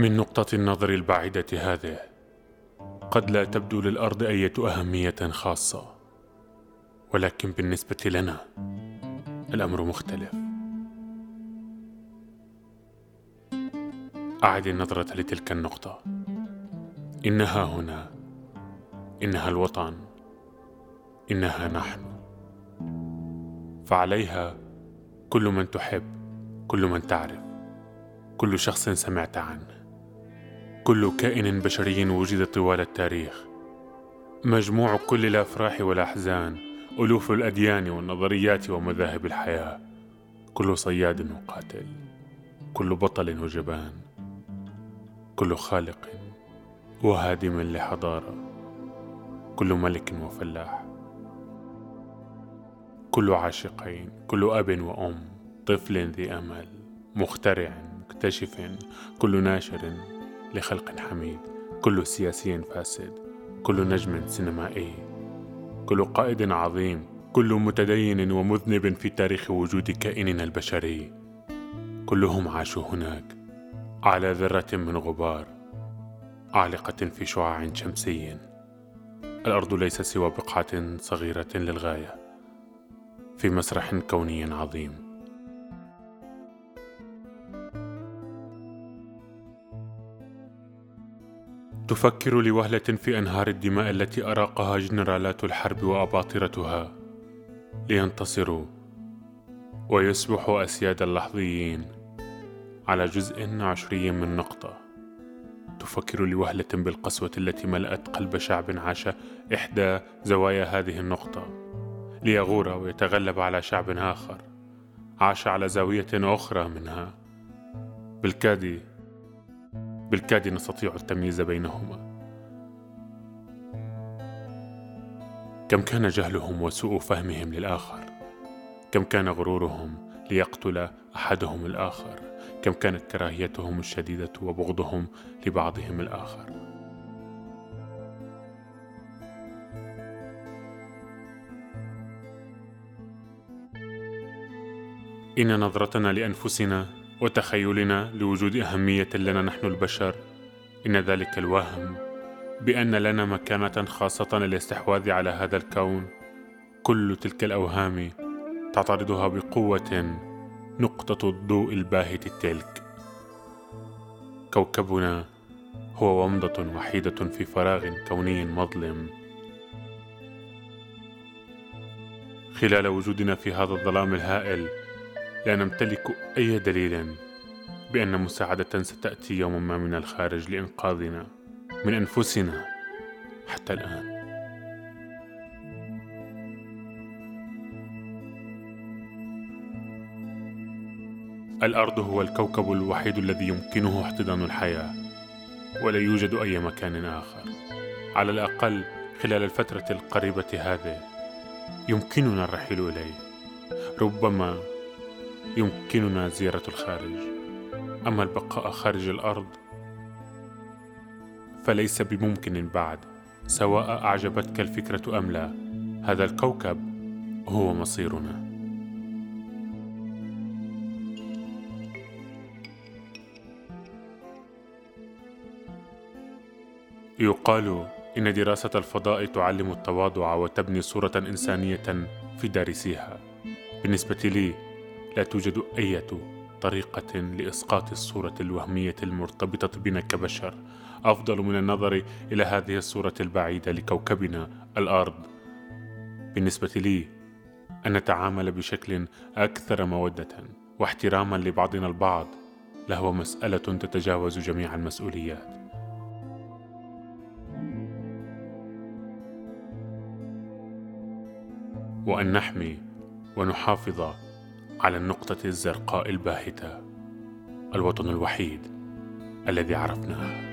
من نقطة النظر البعيدة هذه. قد لا تبدو للأرض أية أهمية خاصة ولكن بالنسبة لنا الأمر مختلف. أعد النظرة لتلك النقطة. إنها هنا. إنها الوطن. إنها نحن. فعليها كل من تحب كل من تعرف كل شخص سمعت عنه. كل كائن بشري وجد طوال التاريخ. مجموع كل الأفراح والأحزان ألوف الأديان والنظريات ومذاهب الحياة. كل صياد وقاتل كل بطل وجبان كل خالق وهادم لحضارة كل ملك وفلاح كل عاشقين كل أب وأم طفل ذي أمل مخترع مكتشف كل ناشر لخلق حميد كل سياسي فاسد كل نجم سينمائي كل قائد عظيم كل متدين ومذنب في تاريخ وجود كائننا البشري. كلهم عاشوا هناك على ذرة من غبار عالقة في شعاع شمسي. الأرض ليس سوى بقعة صغيرة للغاية في مسرح كوني عظيم. تفكر لوهلة في أنهار الدماء التي أراقها جنرالات الحرب وأباطرتها. لينتصروا. ويصبحوا أسياد اللحظيين على جزء عشري من نقطة. تفكر لوهلة بالقسوة التي ملأت قلب شعب عاش إحدى زوايا هذه النقطة. ليغور ويتغلب على شعب آخر. عاش على زاوية أخرى منها. بالكاد بالكاد نستطيع التمييز بينهما. كم كان جهلهم وسوء فهمهم للآخر. كم كان غرورهم ليقتل أحدهم الآخر. كم كانت كراهيتهم الشديدة وبغضهم لبعضهم الآخر. إن نظرتنا لأنفسنا وتخيلنا لوجود أهمية لنا نحن البشر. إن ذلك الوهم بأن لنا مكانة خاصة للاستحواذ على هذا الكون. كل تلك الأوهام تعترضها بقوة نقطة الضوء الباهت تلك كوكبنا هو ومضة وحيدة في فراغ كوني مظلم. خلال وجودنا في هذا الظلام الهائل لا نمتلك أي دليل بأن مساعدة ستأتي يوما ما من الخارج لإنقاذنا من أنفسنا حتى الآن. الأرض هو الكوكب الوحيد الذي يمكنه احتضان الحياة ولا يوجد أي مكان آخر. على الأقل خلال الفترة القريبة هذه يمكننا الرحيل إليه. ربما يمكننا زيارة الخارج. أما البقاء خارج الأرض فليس بممكن بعد سواء أعجبتك الفكرة أم لا. هذا الكوكب هو مصيرنا. يقال إن دراسة الفضاء تعلم التواضع وتبني صورة إنسانية في دارسيها بالنسبة لي لا توجد أي طريقة لإسقاط الصورة الوهمية المرتبطة بنا كبشر أفضل من النظر إلى هذه الصورة البعيدة لكوكبنا الأرض. بالنسبة لي أن نتعامل بشكل أكثر مودة واحتراما لبعضنا البعض لهو مسألة تتجاوز جميع المسؤوليات. وأن نحمي ونحافظ على النقطة الزرقاء الباهتة الوطن الوحيد الذي عرفناه.